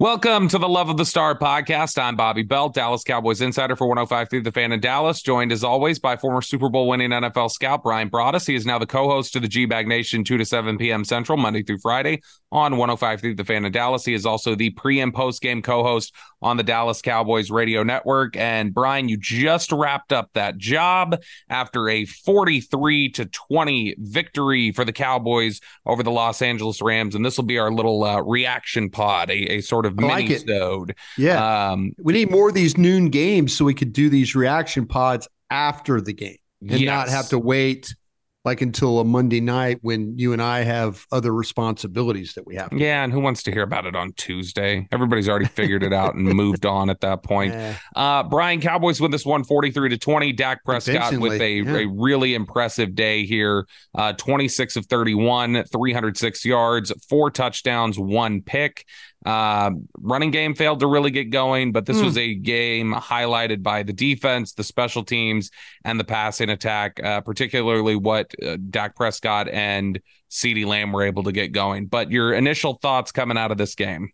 Welcome to the Love of the Star podcast. I'm Bobby Belt, Dallas Cowboys insider for 105 The Fan in Dallas, joined as always by former Super Bowl winning NFL scout Bryan Broaddus. He is now the co-host to the G Bag Nation 2 to 7 p.m. Central, Monday through Friday on 105 The Fan in Dallas. He is also the pre and post game co-host on the Dallas Cowboys radio network. And Bryan, you just wrapped up that job after a 43 to 20 victory for the Cowboys over the Los Angeles Rams. And this will be our little uh, reaction pod, a, a, sort of mini like Yeah. Um, we need more of these noon games so we could do these reaction pods after the game and yes. not have to wait like until a Monday night when you and I have other responsibilities that we have. Yeah, and who wants to hear about it on Tuesday? Everybody's already figured it out and moved on at that point. Yeah. Uh, Bryan, Cowboys win this one 43 to 20. Dak Prescott with a, yeah. a really impressive day here. Uh, 26 of 31, 306 yards, four touchdowns, one pick. Uh, running game failed to really get going, but this mm. was a game highlighted by the defense, the special teams, and the passing attack, uh, particularly what uh, Dak Prescott and CeeDee Lamb were able to get going. But your initial thoughts coming out of this game?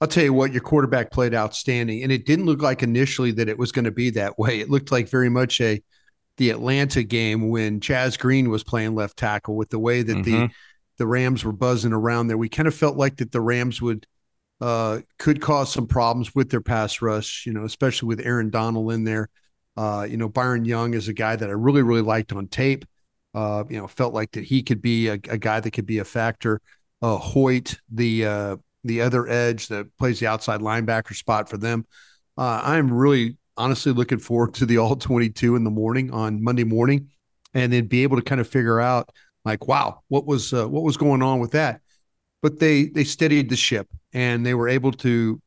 I'll tell you what, your quarterback played outstanding, and it didn't look like initially that it was going to be that way. It looked like very much a the Atlanta game when Chaz Green was playing left tackle with the way that mm-hmm. the the Rams were buzzing around there. We kind of felt like that the Rams would uh, could cause some problems with their pass rush, you know, especially with Aaron Donald in there. Uh, you know, Byron Young is a guy that I really, really liked on tape. Uh, you know, felt like that he could be a, a guy that could be a factor. Uh, Hoyt, the uh, the other edge that plays the outside linebacker spot for them. Uh, I'm really honestly looking forward to the all 22 in the morning on Monday morning, and then be able to kind of figure out like, wow, what was uh, what was going on with that but they they steadied the ship and they were able to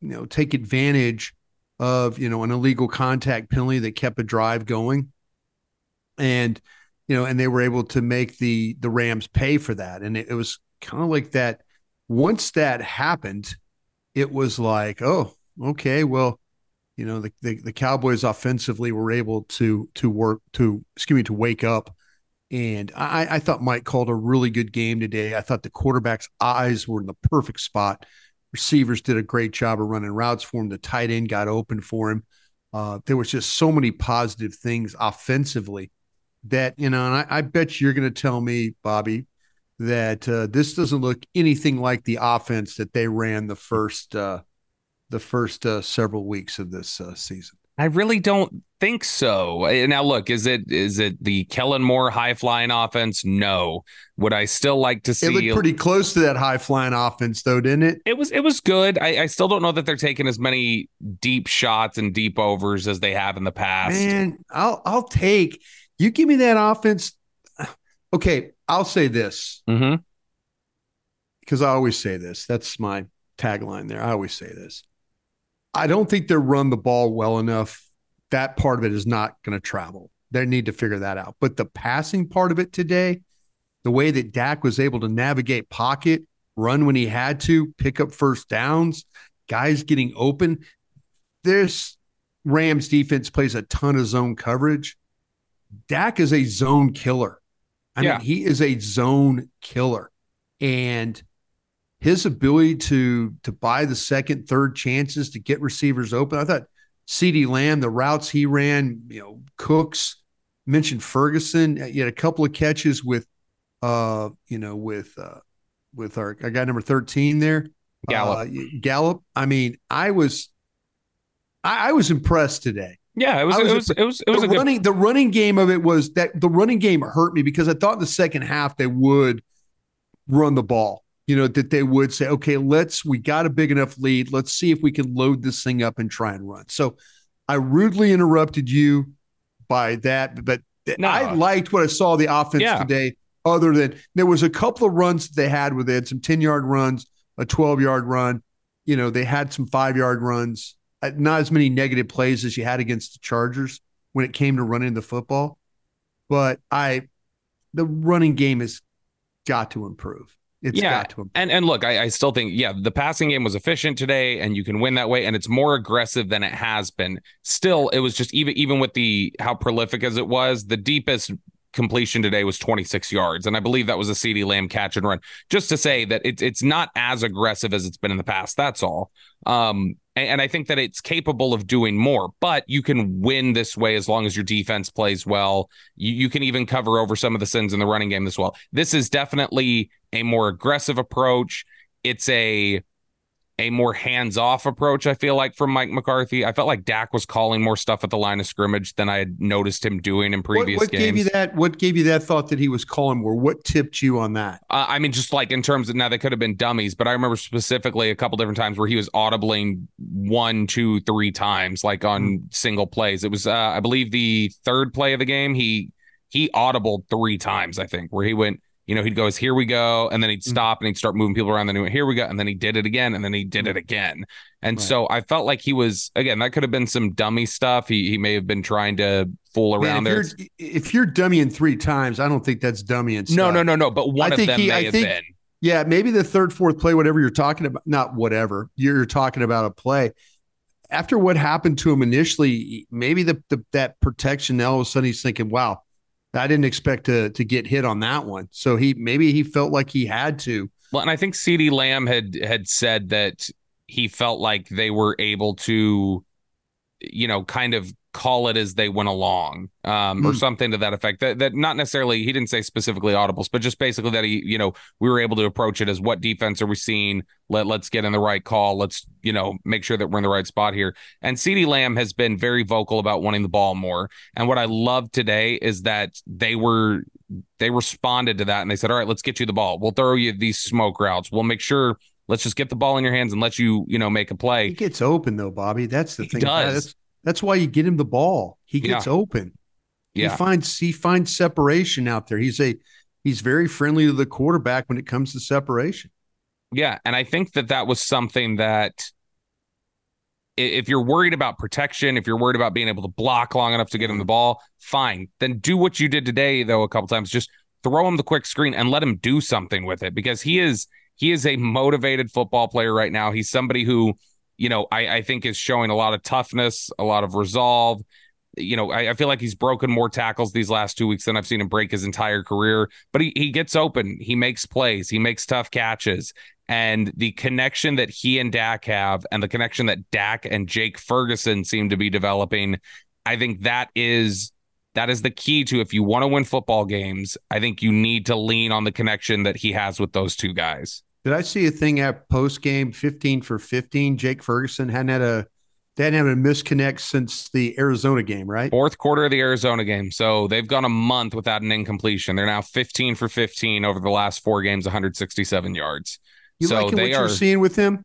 you know take advantage of you know an illegal contact penalty that kept a drive going. And you know and they were able to make the the rams pay for that. And it, it was kind of like that once that happened it was like oh okay well you know the, the, the cowboys offensively were able to to work to excuse me to wake up and I, I thought Mike called a really good game today. I thought the quarterback's eyes were in the perfect spot. Receivers did a great job of running routes for him. The tight end got open for him. Uh, there was just so many positive things offensively that you know, and I, I bet you're going to tell me, Bobby, that uh, this doesn't look anything like the offense that they ran the first uh, the first uh, several weeks of this uh, season. I really don't think so. Eh, now, look, is it is it the Kellen Moore high flying offense? No. Would I still like to see? It looked pretty close to that high flying offense, though, didn't it? It was. It was good. I, I, still don't know that they're taking as many deep shots and deep overs as they have in the past. Man, I'll I'll take. You give me that offense. Okay, I'll say this mm-hmm. because I always say this. That's my tagline. There, I always say this. I don't think they run the ball well enough. That part of it is not going to travel. They need to figure that out. But the passing part of it today, the way that Dak was able to navigate pocket, run when he had to, pick up first downs, guys getting open. This Rams defense plays a ton of zone coverage. Dak is a zone killer. I yeah. mean, he is a zone killer. And his ability to to buy the second, third chances to get receivers open. I thought CeeDee Lamb, the routes he ran, you know, Cooks mentioned Ferguson. He had a couple of catches with, uh, you know, with uh, with our I got number thirteen there, Gallup. Uh, Gallup. I mean, I was, I, I was impressed today. Yeah, it was, was, it was, it was, it was, the running, good... the running game of it was that the running game hurt me because I thought in the second half they would run the ball you know, that they would say, okay, let's, we got a big enough lead. Let's see if we can load this thing up and try and run. So I rudely interrupted you by that, but no. I liked what I saw the offense yeah. today, other than there was a couple of runs that they had where they had some 10 yard runs, a 12 yard run. you know, they had some five yard runs, uh, not as many negative plays as you had against the Chargers when it came to running the football. But I, the running game has got to improve. It's yeah. got to improve. And and look, I, I still think, yeah, the passing game was efficient today and you can win that way. And it's more aggressive than it has been. Still, it was just even even with the how prolific as it was, the deepest completion today was 26 yards. And I believe that was a CeeDee Lamb catch and run. Just to say that it's it's not as aggressive as it's been in the past. That's all. Um, and, and I think that it's capable of doing more, but you can win this way as long as your defense plays well. You, you can even cover over some of the sins in the running game as well. This is definitely a more aggressive approach. It's a a more hands-off approach, I feel like, from Mike McCarthy. I felt like Dak was calling more stuff at the line of scrimmage than I had noticed him doing in previous what, what games. gave you that? What gave you that thought that he was calling more? What tipped you on that? Uh, I mean, just like in terms of now, they could have been dummies, but I remember specifically a couple different times where he was audibling one, two, three times, like on Mm. single plays. It was, uh, I believe, the third play of the game. He he audibled three times, I think, where he went. You know, he'd go, "Here we go," and then he'd Mm. stop and he'd start moving people around. Then he went, "Here we go," and then he did it again, and then he did it again. And Mm. Right. so I felt like he was again. That could have been some dummy stuff. He he may have been trying to fool Man, around if there. You're, if you're dummying three times, I don't think that's dummying. No, stuff. no, no, no. But one I of think them he- may I have think- been. Yeah, maybe the third, fourth play, whatever you're talking about, not whatever you're talking about a play. After what happened to him initially, maybe the, the that protection. Now all of a sudden he's thinking, "Wow, I didn't expect to to get hit on that one." So he maybe he felt like he had to. Well, and I think CeeDee Lamb had had said that he felt like they were able to, you know, kind of call it as they went along, um, or Hmm. something to that effect. That that not necessarily he didn't say specifically audibles, but just basically that he, you know, we were able to approach it as what defense are we seeing? Let let's get in the right call. Let's you know make sure that we're in the right spot here. And CeeDee Lamb has been very vocal about wanting the ball more. And what I love today is that they were they responded to that and they said, "All right, let's get you the ball. We'll throw you these smoke routes. We'll make sure." Let's just get the ball in your hands and let you, you know, make a He play. gets open though, Bobby. That's the He thing. does. That's that's why you get him the ball. He gets open. Yeah. He finds he finds separation out there. He's a he's very friendly to the quarterback when it comes to separation. Yeah, and I think that that was something that if you're worried about protection, if you're worried about being able to block long enough to get him the ball, fine. Then do what you did today though a couple times. Just throw him the quick screen and let him do something with it because he is he is a motivated football player right now. He's somebody who, you know, I, I think is showing a lot of toughness, a lot of resolve. You know, I, I feel like he's broken more tackles these last two weeks than I've seen him break his entire career. But he he gets open, he makes plays, he makes tough catches and the connection that he and Dak have, and the connection that Dak and Jake Ferguson seem to be developing, I think that is that is the key to if you want to win football games. I think you need to lean on the connection that he has with those two guys. Did I see a thing at post game 15 for 15? Jake Ferguson hadn't had a they hadn't had a misconnect since the Arizona game, right? Fourth quarter of the Arizona game, so they've gone a month without an incompletion. They're now 15 for 15 over the last four games, 167 yards. You so liking what they you're are- seeing with him?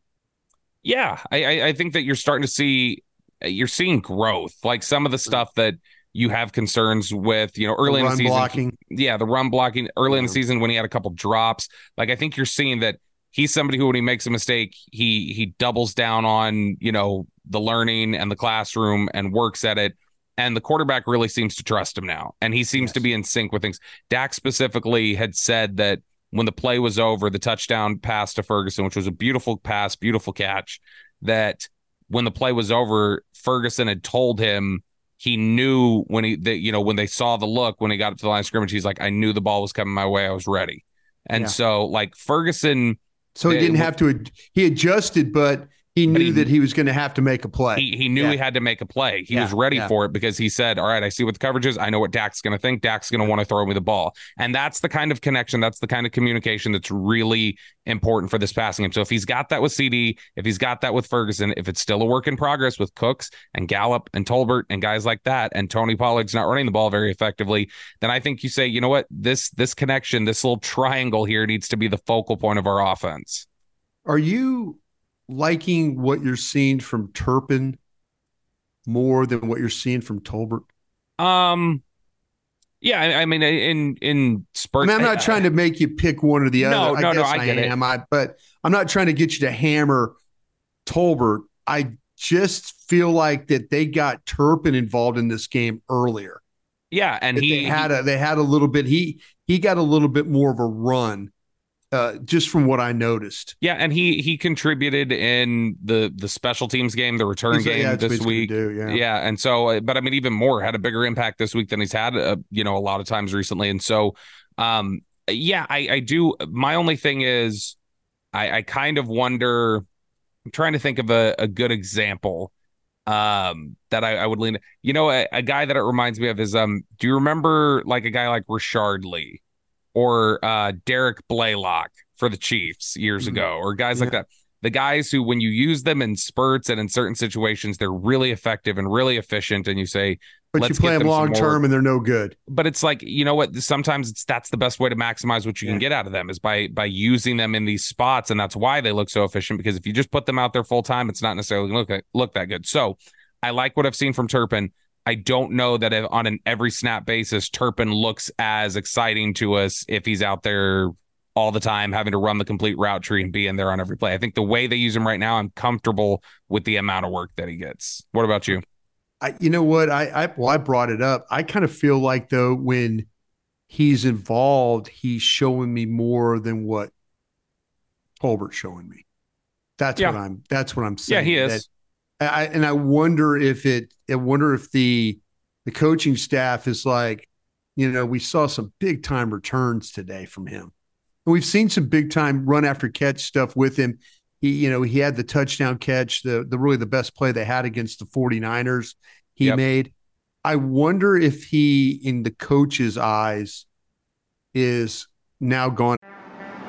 Yeah, I, I I think that you're starting to see you're seeing growth. Like some of the stuff that you have concerns with, you know, early The in the season. blocking. Yeah, the run blocking early in the season when he had a couple drops. Like I think you're seeing that he's somebody who when he makes a mistake, he he doubles down on, you know, the learning and the classroom and works at it. And the quarterback really seems to trust him now. And he seems to be in sync with things. Dak specifically had said that when the play was over, the touchdown pass to Ferguson, which was a beautiful pass, beautiful catch, that when the play was over, Ferguson had told him he knew when he that you know when they saw the look when he got up to the line of scrimmage, he's like, I knew the ball was coming my way, I was ready. And Yeah. so like Ferguson, So he didn't have to he adjusted, but he knew he- that he was going to have to make a play. he he knew Yeah. he had to make a play. He Yeah, was ready yeah. for it because he said, All right, I see what the coverage is. I know what Dak's gonna think. Dak's gonna want to throw me the ball. And that's the kind of connection, that's the kind of communication that's really important for this passing game. So if he's got that with CeeDee, if he's got that with Ferguson, if it's still a work in progress with Cooks and Gallup and Tolbert and guys like that, and Tony Pollard's not running the ball very effectively, then I think you say, you know what, this this connection, this little triangle here needs to be the focal point of our offense. Are you liking what you're seeing from Turpin more than what you're seeing from Tolbert? Um yeah, I, I mean in in I spurts. mean, I'm not I- trying to make you pick one or the No, other. no, no, guess I get it. am. I, but I'm not trying to get you to hammer Tolbert, I just feel like that they got Turpin involved in this game earlier. Yeah, and That he they had a they had a little bit. He he got a little bit more of a run, uh, just from what I noticed. yeah, and he he contributed in the the special teams game, the return He's- game yeah, this week. do, yeah. Yeah, and so, uh, but I mean, even more had a bigger impact this week than he's had, uh, you know, a lot of times recently. And so, um, yeah, I, I do. My only thing is, I, I kind of wonder. I'm trying to think of a, a good example um that I, I would lean you know a, a guy that it reminds me of is um do you remember like a guy like Richard Lee or uh Derek Blaylock for the Chiefs years Mhm. ago or guys like that. The guys who when you use them in spurts and in certain situations they're really effective and really efficient and you say But Let's you play them them long term and they're no good. but it's like you know what? Sometimes it's that's the best way to maximize what you can get out of them is by by using them in these spots and that's why they look so efficient because if you just put them out there full time it's not necessarily look look that good. So i like what i've seen from turpin i don't know that if, on an every snap basis turpin looks as exciting to us if he's out there all the time having to run the complete route tree and be in there on every play i think the way they use him right now i'm comfortable with the amount of work that he gets what about you I, you know what? I, I, well, I brought it up. I kind of feel like though when he's involved, he's showing me more than what Tolbert's showing me. That's Yeah. what I'm. That's what I'm saying. yeah he is I, and I wonder if it. I wonder if the the coaching staff is like, you know, we saw some big time returns today from him. And we've seen some big time run after catch stuff with him. He, you know, he had the touchdown catch, the the really the best play they had against the 49ers he Yep. made. I wonder if he, in the coach's eyes, is now gone.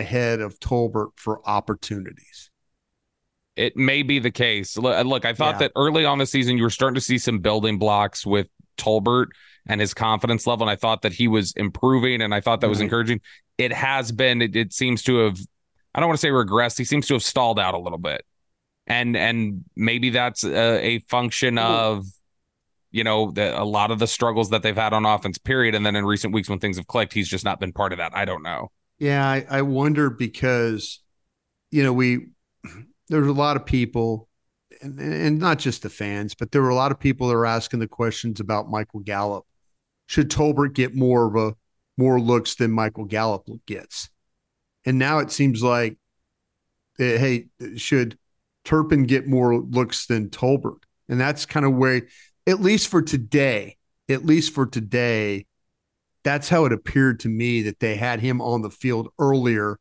Ahead of Tolbert for opportunities. it may be the case. Look, uh, look, I thought Yeah. that early on the season you were starting to see some building blocks with Tolbert and his confidence level, and I thought that he was improving, and I thought that was mm-hmm. encouraging. It has been. It, it seems to have. I don't want to say regressed. He seems to have stalled out a little bit, and and maybe that's a, a function of. You know, the, a lot of the struggles that they've had on offense, period. And then in recent weeks when things have clicked, he's just not been part of that. I don't know. Yeah, I, I wonder because, you know, we there's a lot of people, and, and not just the fans, but there were a lot of people that were asking the questions about Michael Gallup. Should Tolbert get more of a more looks than Michael Gallup gets? And now it seems like, eh, hey, should Turpin get more looks than Tolbert? And that's kind of where, at least for today, at least for today, that's how it appeared to me that they had him on the field earlier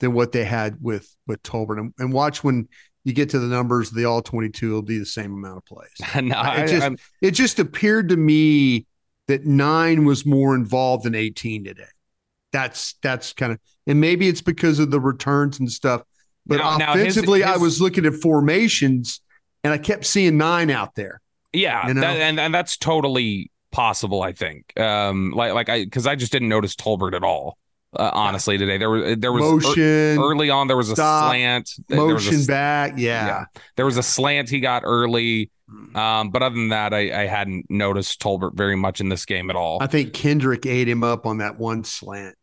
than what they had with with Tolbert. And, and watch when you get to the numbers, the all 22 will be the same amount of plays. no, I, it just I'm- it just appeared to me that nine was more involved than 18 today. That's that's kind of and maybe it's because of the returns and stuff. But Now- now his- offensively, I was looking at formations and I kept seeing nine out there. Yeah, You know? that, and and that's totally possible. I think, um, like like I because I just didn't notice Tolbert at all. Uh, honestly, today there was there was Motion, early on there was a stop, slant, was a motion back. Yeah. yeah. there was a slant he got early. Um, but other than that, I, I hadn't noticed Tolbert very much in this game at all. I think Kendrick ate him up on that one slant.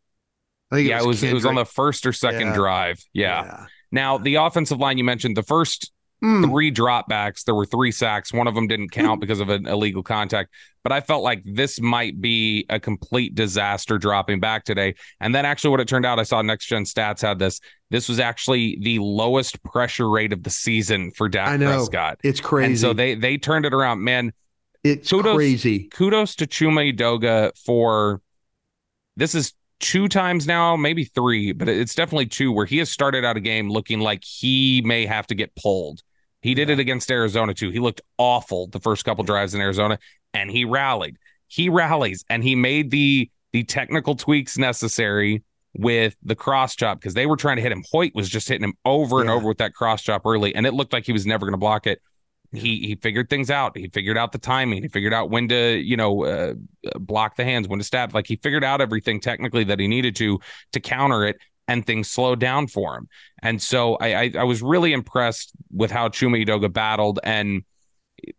I think yeah, it was it was on the first or second Yeah. drive. Yeah. Now the offensive line you mentioned the first Mm. three dropbacks. There were three sacks. One of them didn't count because of an illegal contact. But I felt like this might be a complete disaster dropping back today. And then actually, what it turned out, I saw Next Gen Stats had this. This was actually the lowest pressure rate of the season for Dak I know. Prescott. It's crazy. And so they they turned it around. Man, it's kudos- crazy. kudos to Chuma Edoga for this is two times now, maybe three, but it's definitely two where he has started out a game looking like he may have to get pulled. He did it against Arizona too. He looked awful the first couple drives in Arizona and he rallied. He rallies and he made the the technical tweaks necessary with the cross chop because they were trying to hit him. Hoyt was just hitting him over and over with that cross chop early, and it looked like he was never going to block it. He he figured things out. He figured out the timing. He figured out when to you know uh, block the hands, when to stab. Like he figured out everything technically that he needed to to counter it, and things slowed down for him. And so I I, I was really impressed with how Chuma Edoga battled and.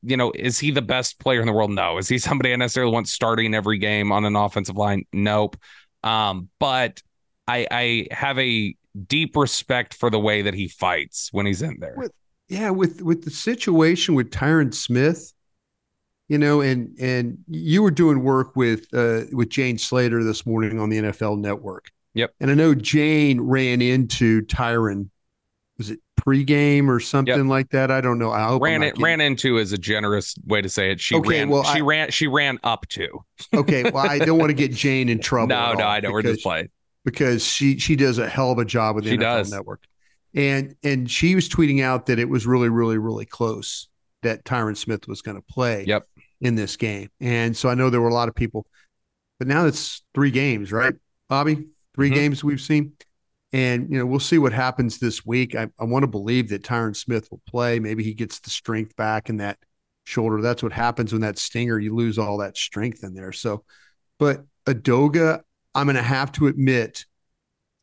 You know, is he the best player in the world? No. Is he somebody I necessarily want starting every game on an offensive line? Nope. Um, but I I have a deep respect for the way that he fights when he's in there. With- yeah, with with the situation with Tyron Smith, you know, and and you were doing work with uh with Jane Slater this morning on the NFL Network. Yep. And I know Jane ran into Tyron. Was it pregame or something like that? I don't know. I ran it ran into is a generous way to say it. She Okay, ran well, she I- ran she ran up to. Okay, well, I don't want to get Jane in trouble. No, no, I know we're just playing. because she she does a hell of a job with the She NFL does. Network, and and she was tweeting out that it was really really really close that Tyron Smith was going to play Yep. in this game, and so I know there were a lot of people, but now it's three games, right, Bobby? 3 Mhm. games we've seen, and you know we'll see what happens this week. I, I want to believe that Tyron Smith will play. Maybe he gets the strength back in that shoulder. That's what happens when that stinger you lose all that strength in there. So, but Edoga, I'm going to have to admit,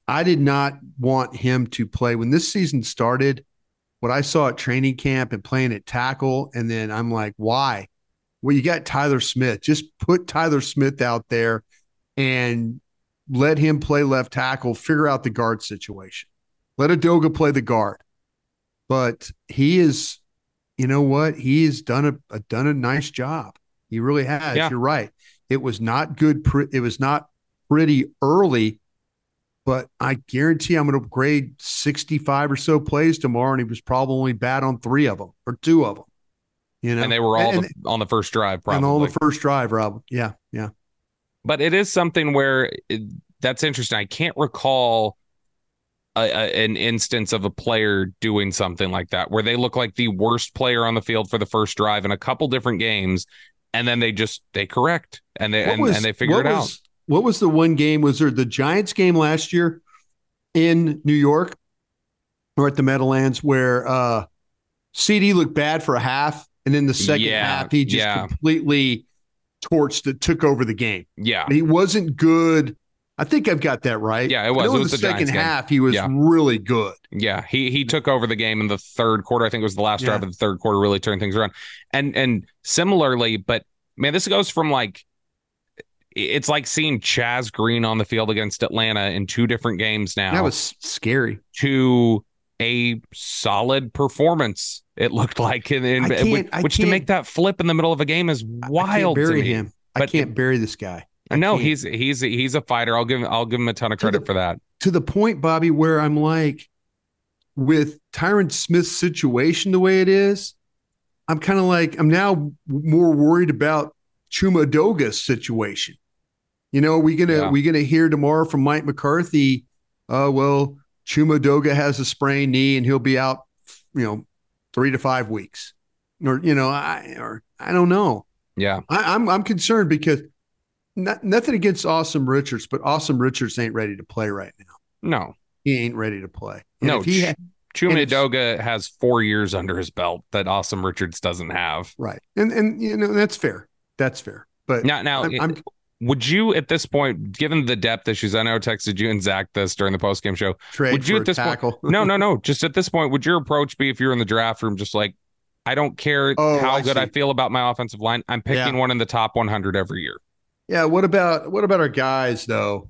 I did not want him to play when this season started. What I saw at training camp and playing at tackle, and then I'm like, why? Well, you got Tyler Smith. Just put Tyler Smith out there and let him play left tackle, figure out the guard situation. Let Edoga play the guard. But he is, you know what? He has done a, a done a nice job. He really has. Yeah. You're right. It was not good. Pre- it was not pretty early, but I guarantee I'm going to grade 65 or so plays tomorrow, and he was probably only bad on three of them or two of them. You know, And they were all and, the, on the first drive, and probably. all the first drive, Rob. Yeah, yeah. But it is something where it, that's interesting. I can't recall a, a, an instance of a player doing something like that where they look like the worst player on the field for the first drive in a couple different games, and then they just they correct and they and, was- and they figure it out. What was the one game? Was there the Giants game last year in New York or at the Meadowlands where uh CeeDee looked bad for a half, and then the second Yeah, half he just yeah. completely torched that took over the game. Yeah, He wasn't good. I think I've got that right. Yeah, it I was. know It in was the, the second Giants game. half he was Yeah. really good. Yeah, he he took over the game in the third quarter. I think it was the last drive of the third quarter, really turned things around. And and similarly, but man, this goes from like it's like seeing Chaz Green on the field against Atlanta in two different games now That was scary. to a solid performance. It looked like, in, in- which, which to make that flip in the middle of a game is I can't wild to bury him. I can't bury this guy. I no, can't. he's he's he's a fighter. I'll give him I'll give him a ton of To the- credit for that. to the point, Bobby, where I'm like, with Tyron Smith's situation the way it is, I'm kind of like, I'm now more worried about Chuma Edoga's situation. You know, are we gonna Yeah. we gonna hear tomorrow from Mike McCarthy? Uh, well, Chuma Edoga has a sprained knee and he'll be out, you know, three to five weeks, or you know, I or I don't know. Yeah, I, I'm I'm concerned because not, nothing against Asim Richards, but Asim Richards ain't ready to play right now no, he ain't ready to play. And No, he Ch- had, Chuma And has four years under his belt that Asim Richards doesn't have. right, and and you know that's fair. That's fair. But Now, now, I'm, I'm would you at this point, given the depth issues, I know I texted you and Zach this during the post game show. trade would you at this point- No, no, no. Just at this point, would your approach be if you're in the draft room, just like, I don't care Oh, how I good I feel about my offensive line. I'm picking Yeah. one in the top 100 every year. yeah. What about what about our guys though?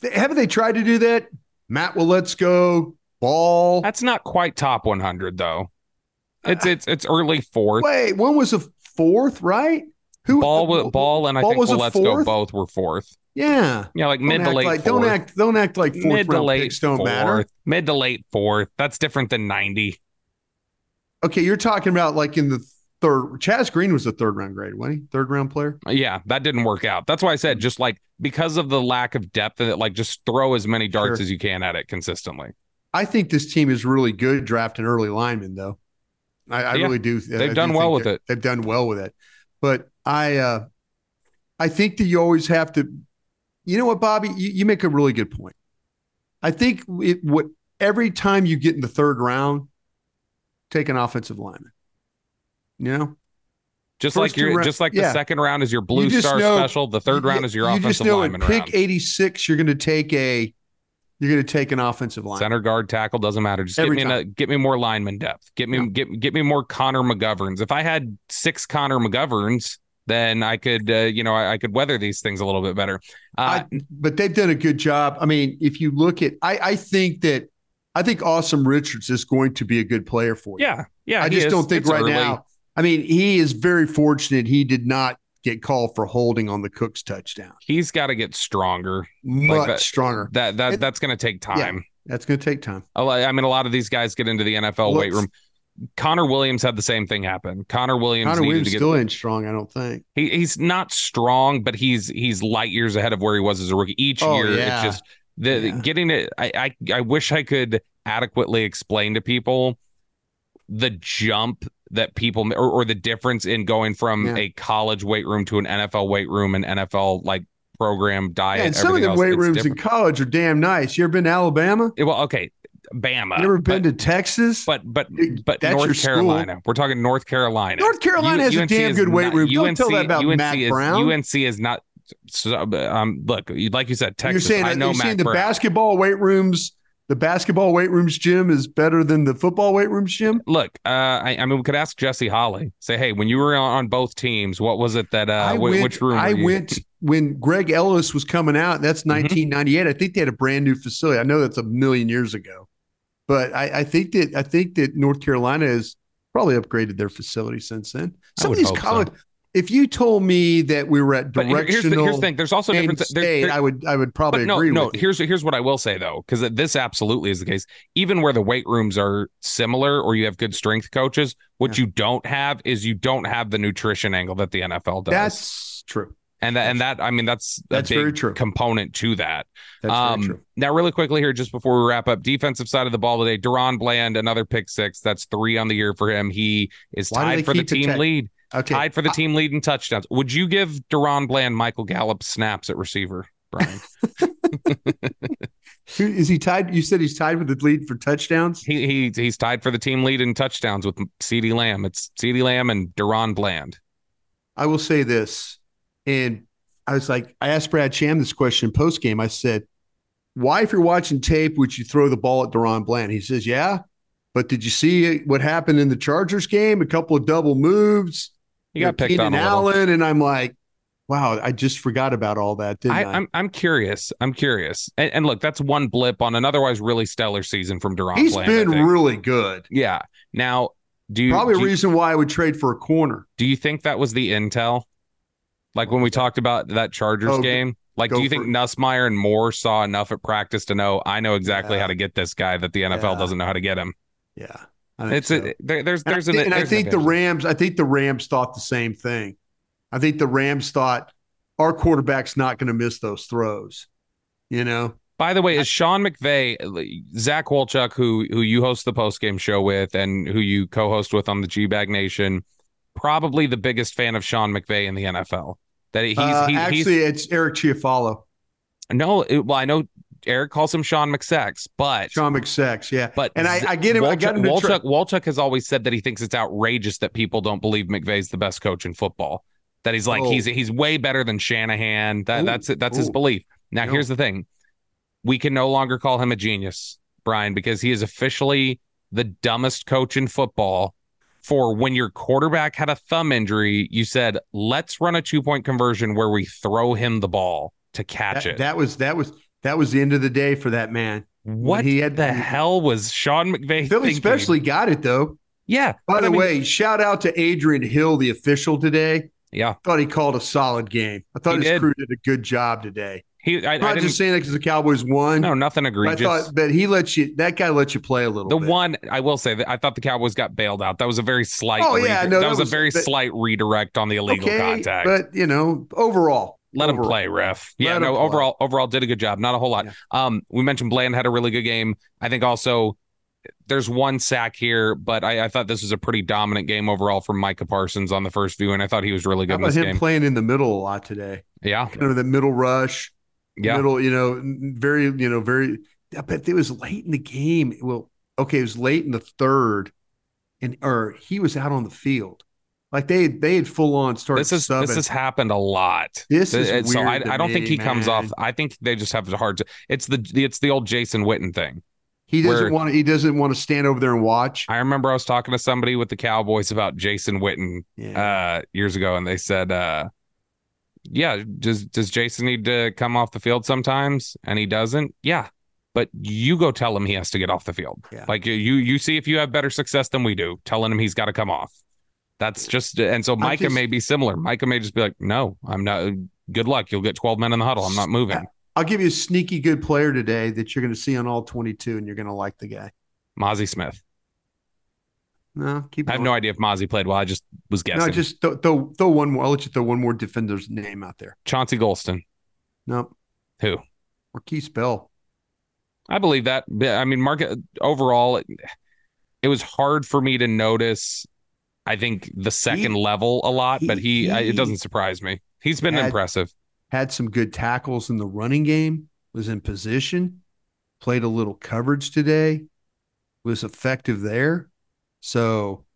They- Haven't they tried to do that? Matt Waletzko ball. That's not quite top 100 though. Uh, it's it's it's early fourth. Wait, when was the fourth, right? Who Ball with ball and I think was Waletzko both were fourth. Yeah. Yeah, like mid Don't to act late like, fourth. don't act don't act like fourth mid to late picks don't fourth. matter. Mid to late fourth. That's different than ninety. Okay, you're talking about like in the third. Chaz Green was a third round grade, wasn't he? Third round player. Yeah, that didn't work out. That's why I said just like because of the lack of depth in it, like just throw as many darts Sure. as you can at it consistently. I think this team is really good drafting early linemen, though. I, I Yeah, really do. they've I do done well with it. They've done well with it. But I, uh, I think that you always have to. You know what, Bobby? You, you make a really good point. I think it what every time you get in the third round, take an offensive lineman. You know, Just First like your round- just like yeah. the second round is your blue You star know- special, the third You- round is your you offensive just know lineman pick round. 86, you're going to take a you're going to take an offensive line. Center guard tackle doesn't matter. Just Every get me a, get me more lineman depth. Get me Yeah. get get me more Connor McGoverns. If I had six Connor McGoverns, then I could uh, you know I, I could weather these things a little bit better. Uh, I, but they've done a good job. I mean, if you look at, I, I think that I think Asim Richards is going to be a good player for you. yeah, yeah. I just is. don't think It's right early. now. I mean, he is very fortunate he did not get called for holding on the Cook's touchdown. he's got to get stronger. Much that- stronger. That that It- that's going to take time. That's going to take time. I mean, a lot of these guys get into the NFL weight room. Connor Williams had the same thing happen. Connor Williams Connor Williams to get. still ain't strong, I don't think. he, he's not strong, but he's he's light years ahead of where he was as a rookie. Each Oh, year, yeah. it's just the Yeah. getting it. I, I I wish I could adequately explain to people the jump that people or, or the difference in going from Yeah. a college weight room to an NFL weight room and NFL like program diet. Yeah, and some of the weight rooms different. in college are damn nice. You ever been to Alabama? Well, okay, Bama. you ever but- been to Texas? but but but that's North school. Carolina. We're talking North Carolina. North Carolina has a damn good weight room. Don't tell that about UNC Mac is, Brown. UNC is not. So, um, look, like you said, Texas. you're saying I know you're saying Mac the Brown. basketball weight rooms, the basketball weight rooms gym is better than the football weight rooms gym? Look, uh, I, I mean, we could ask Jesse Holley. Say, hey, when you were on, both teams, what was it that? Uh, went, which room? I went when Greg Ellis was coming out. That's Mm-hmm. 1998. I think they had a brand new facility. I know that's a million years ago, but I, I think that I think that North Carolina has probably upgraded their facility since then. Some of these hope so. college. If you told me that we were at But here's the, directional here's the thing. There's also Penn difference. there- State, there- I would I would probably no, agree no. with you. Here's here's what I will say though, because this absolutely is the case. Even where the weight rooms are similar, or you have good strength coaches, what you don't have is you don't have the nutrition angle that the NFL does. That's true. And that and that I mean that's a That's very true. component to that. That's um, very true. Now, really quickly here, just before we wrap up, defensive side of the ball today, DaRon Bland, another pick six. That's three on the year for him. He is Why tied for the team lead. Okay. Tied for the team lead in touchdowns. Would you give DaRon Bland Michael Gallup snaps at receiver, Bryan? is he tied? You said he's tied with the lead for touchdowns. he, he he's tied for the team lead in touchdowns with CeeDee Lamb. It's CeeDee Lamb and DaRon Bland. I will say this, and I was like, I asked Brad Sham this question post game. I said, "Why, if you're watching tape, would you throw the ball at DaRon Bland?" He says, "Yeah, but did you see what happened in the Chargers game? A couple of double moves. He got picked Keenan on a little. Allen, and I'm like, wow, I just forgot about all that, didn't I? I, I'm I'm curious. I'm curious. And, and look, that's one blip on an otherwise really stellar season from DaRon He's Bland. Been really good. yeah. Now, do you Probably do a you- reason why I would trade for a corner. Do you think that was the intel? Like when we talked about that Chargers Oh, game? Like, do you think it. Nussmeier and Moore saw enough at practice to know I know exactly Yeah. how to get this guy that the NFL Yeah. doesn't know how to get him? Yeah, I think It's so. a, there, there's And I there's thi- an and I there's an think the. Rams. I think the Rams thought the same thing. I think the Rams thought our quarterback's not going to miss those throws. You know, By the way, is Sean McVay, Zach Wolchuk, who who you host the post game show with and who you co-host with on the G Bag Nation, probably the biggest fan of Sean McVay in the NFL. That he's, Uh, he- actually, he's it's Eric Chiafalo, no, it, well, I know Eric calls him Sean McSex, but Sean McSex. Yeah, But and I get him. I got him to Wolchuk, try- Wolchuk has always said that he thinks it's outrageous that people don't believe McVay's the best coach in football. That he's like Oh. he's he's way better than Shanahan. That Ooh, that's it. That's his belief. Now No. here's the thing: we can no longer call him a genius, Bryan, because he is officially the dumbest coach in football. For when your quarterback had a thumb injury, you said, "Let's run a two point conversion where we throw him the ball to catch that, it." that was that was that was the end of the day for that man. what he had- the hell was Sean McVay? Philly thinking? especially got it though. Yeah. By the I mean- way, shout out to Adrian Hill, the official today. yeah, I Thought he called a solid game. I thought He his did. crew did a good job today. He. I, I'm not just saying that because the Cowboys won. no, nothing but I egregious. thought, but he lets you. That guy lets you play a little. the bit. one I will say that I thought the Cowboys got bailed out. That was a very slight. Oh, yeah, redi- no, that, that was, was- a very that- slight redirect on the illegal okay, contact. but you know, overall, Let him play, ref. Yeah, Let no, overall, overall did a good job. Not a whole lot. Yeah. Um, we mentioned Bland had a really good game. I think also there's one sack here, but I, I thought this was a pretty dominant game overall from Micah Parsons on the first view, and I thought he was really How good in about him game. playing in the middle a lot today? yeah, Kind of the middle rush, yeah. middle. You know, very. You know, very. I bet it was late in the game. Well, okay, it was late in the third, and or he was out on the field. Like they they had full on started. This is subbing. this has happened a lot. This is so I, I don't think me, he comes off. I think they just have a hard. To, it's the it's the old Jason Witten thing. He doesn't want to. He doesn't want to stand over there and watch. I remember I was talking to somebody with the Cowboys about Jason Witten Yeah. uh years ago and they said uh yeah does does jason need to come off the field sometimes? And he doesn't? Yeah. But you go tell him he has to get off the field. Yeah. like you you see if you have better success than we do telling him he's got to come off. That's just and so micah just- may be similar. Micah may just be like no i'm not good luck. You'll get 12 men in the huddle. I'm not moving. I'll give you a sneaky good player today that you're going to see on all 22, and you're going to like the guy. Mazi Smith No, keep. i have going. no idea if Mazi played well i just was guessing No, just throw, throw, throw one more. I'll let you throw one more defender's name out there. chauncey golston Nope. Who? Markquese Bell. I believe that. I mean, market overall, it, it was hard for me to notice. I think the second level a lot, he- but he, I, he it doesn't surprise me. He's been had- impressive. Had some good tackles in the running game. Was in position. Played a little coverage today. Was effective there. So,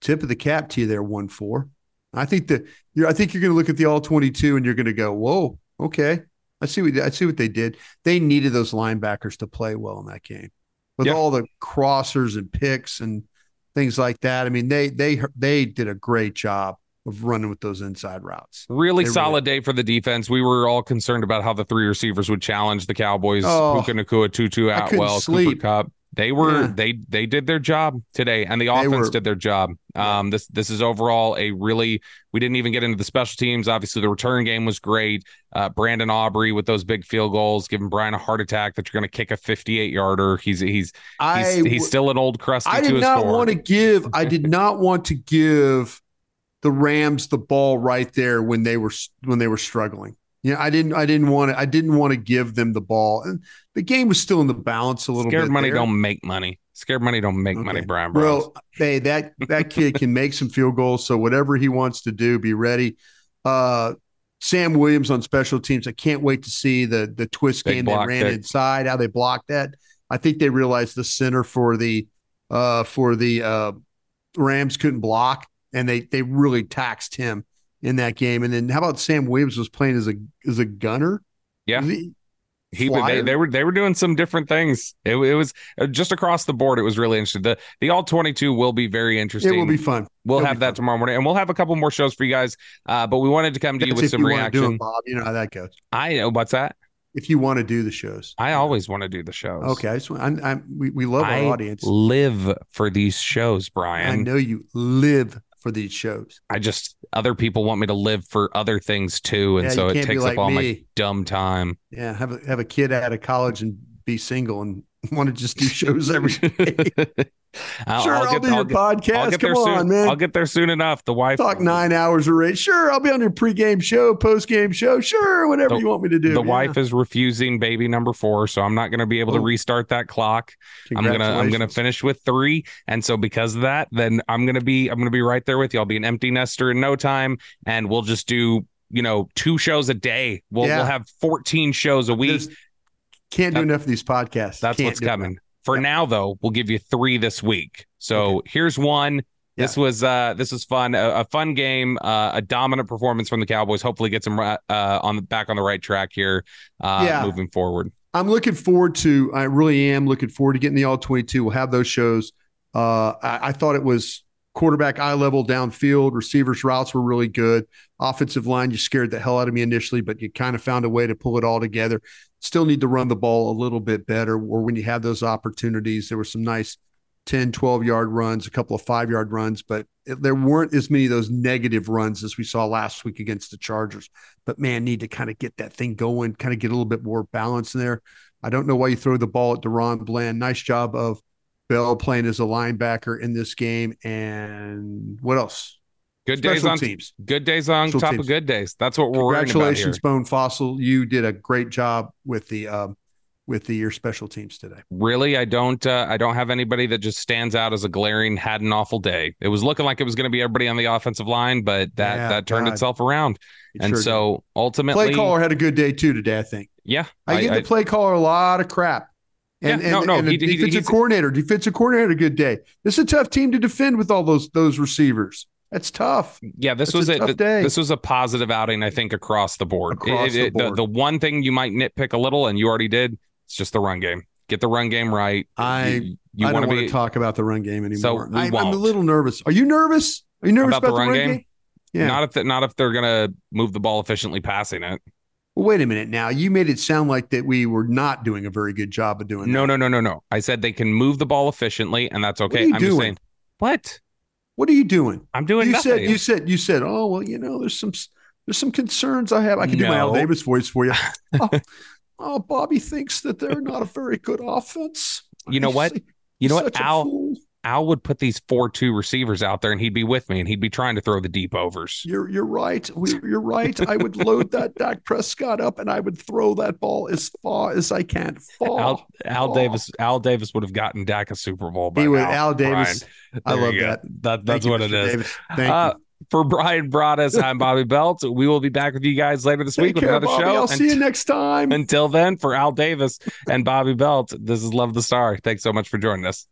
tip of the cap to you there, one four. I think that you're. I think you're going to look at the all 22 and you're going to go, "Whoa, okay." I see what I see what they did. They needed those linebackers to play well in that game, with Yeah. all the crossers and picks and things like that. I mean, they they they did a great job of running with those inside routes. Really They really- solid day for the defense. We were all concerned about how the three receivers would challenge the Cowboys. Oh, Puka Nacua, Tutu, Atwell, Cooper. Kupp. They were Yeah. they they did their job today, and the offense were- did their job. Um, this this is overall a really. We didn't even get into the special teams. Obviously, the return game was great. Uh, Brandon Aubrey with those big field goals, giving Bryan a heart attack that you're going to kick a 58 yarder. He's he's I he's, he's still an old crusty I to did his not want to give. I did not want to give the Rams the ball right there when they were when they were struggling. Yeah, I didn't. I didn't want to. I didn't want to give them the ball, and the game was still in the balance a little bit. Scared bit. money there. don't make money. Scared money don't make money, Brian Browns. Well, hey, that that kid can make some field goals. So whatever he wants to do, be ready. Uh, Sam Williams on special teams. I can't wait to see the the twist Big game they ran kick. inside. How they blocked that. I think they realized the center for the uh for the uh Rams couldn't block, and they they really taxed him in that game. And then how about Sam Williams was playing as a as a gunner? Yeah. He- he they, they were they were doing some different things. It, it was uh, just across the board. It was really interesting. The the all twenty two will be very interesting. It will be fun. We'll it'll have that fun. tomorrow morning, and we'll have a couple more shows for you guys. Uh, but we wanted to come to you That's with if some you want to do reaction. it, Bob. You know how that goes. I know what's that. If you want to do the shows, I always want to do the shows. Okay, I just I'm, I'm, we, we love I our audience. live for these shows, Bryan. I know you live for these shows. I just other people want me to live for other things too, and Yeah, so it takes like up all my dumb time. Yeah, have a have a kid out of college and be single and want to just do shows every day. I'll, sure, I'll I'll, get, do your I'll get, podcast. Come there on, soon. man. I'll get there soon enough. The wife Talk nine hours a race. Sure, I'll be on your pregame show, postgame show. Sure, whatever The- you want me to do. The Yeah. wife is refusing baby number four, so I'm not going to be able to Oh. restart that clock. I'm gonna I'm gonna finish with three, and so because of that, then I'm gonna be I'm gonna be right there with you. I'll be an empty nester in no time, and we'll just do you know two shows a day. We'll Yeah. we'll have 14 shows a week. There's- Can't do That- enough of these podcasts. That's Can't what's coming. it. For Yeah. now, though, we'll give you three this week. So here's one. This was uh this was fun, a, a fun game, uh, a dominant performance from the Cowboys. Hopefully, gets them uh, on the back on the right track here, uh, Yeah. moving forward. I'm looking forward to. I really am looking forward to getting the all 22. We'll have those shows. Uh, I, I thought it was quarterback eye level downfield. Receivers routes were really good. Offensive line, you scared the hell out of me initially, but you kind of found a way to pull it all together. Still need to run the ball a little bit better. Or when you have those opportunities, there were some nice 10, 12 yard runs, a couple of five yard runs, but there weren't as many of those negative runs as we saw last week against the Chargers. But man, need to kind of get that thing going, kind of get a little bit more balance in there. I don't know why you throw the ball at DaRon Bland. Nice job of Bell playing as a linebacker in this game. And what else? Good Special days on teams. Good days on Special top teams. of good days. That's what we're worrying about here. Congratulations, Bones Fassel. You did a great job with the um, with the your special teams today. Really, I don't. Uh, I don't have anybody that just stands out as a glaring had an awful day. It was looking like it was going to be everybody on the offensive line, but that Yeah, that turned God. itself around. It and sure so did. ultimately, play caller had a good day too today. I think yeah, I, give the play caller a lot of crap. And, Yeah, no, and, no, and the he- he- defensive he's- coordinator, defensive coordinator had a good day. This is a tough team to defend with all those those receivers. That's tough. yeah, this It's was a it. tough Th- day. This was a positive outing, I think, across the board. Across the board. the one thing you might nitpick a little, and you already did, it's just the run game. Get the run game right. I- you, you I want don't to want be to talk about the run game anymore. we I, I'm a little nervous. Are you nervous? Are you nervous About about, the run game? game? Yeah. not if the, not if they're gonna move the ball efficiently passing it. Well, wait a minute now. You made it sound like that we were not doing a very good job of doing No, that. no, no, no, no. I said they can move the ball efficiently, and that's okay. I'm just saying. What? What are you doing? I'm doing you nothing. said you said you said, oh well, you know, there's some there's some concerns I have. I can do my Al Davis voice for you. oh, oh, Bobby thinks that they're not a very good offense. You know He's- what? You know what? Al. Al would put these four two receivers out there, and he'd be with me, and he'd be trying to throw the deep overs. You're you're right. You're right. I would load that Dak Prescott up, and I would throw that ball as far as I can. Far. Al Al. Davis Al Davis would have gotten Dak a Super Bowl. By he would. now, Al Davis. Bryan. I love that. That that's you, what Mr. it is. Davis. Thank Uh, you. For Bryan Broaddus, I'm Bobby Belt. We will be back with you guys later this Take week with care, another Bobby. show. I'll see you next time. Until then, for Al Davis and Bobby Belt, this is Love the Star. Thanks so much for joining us.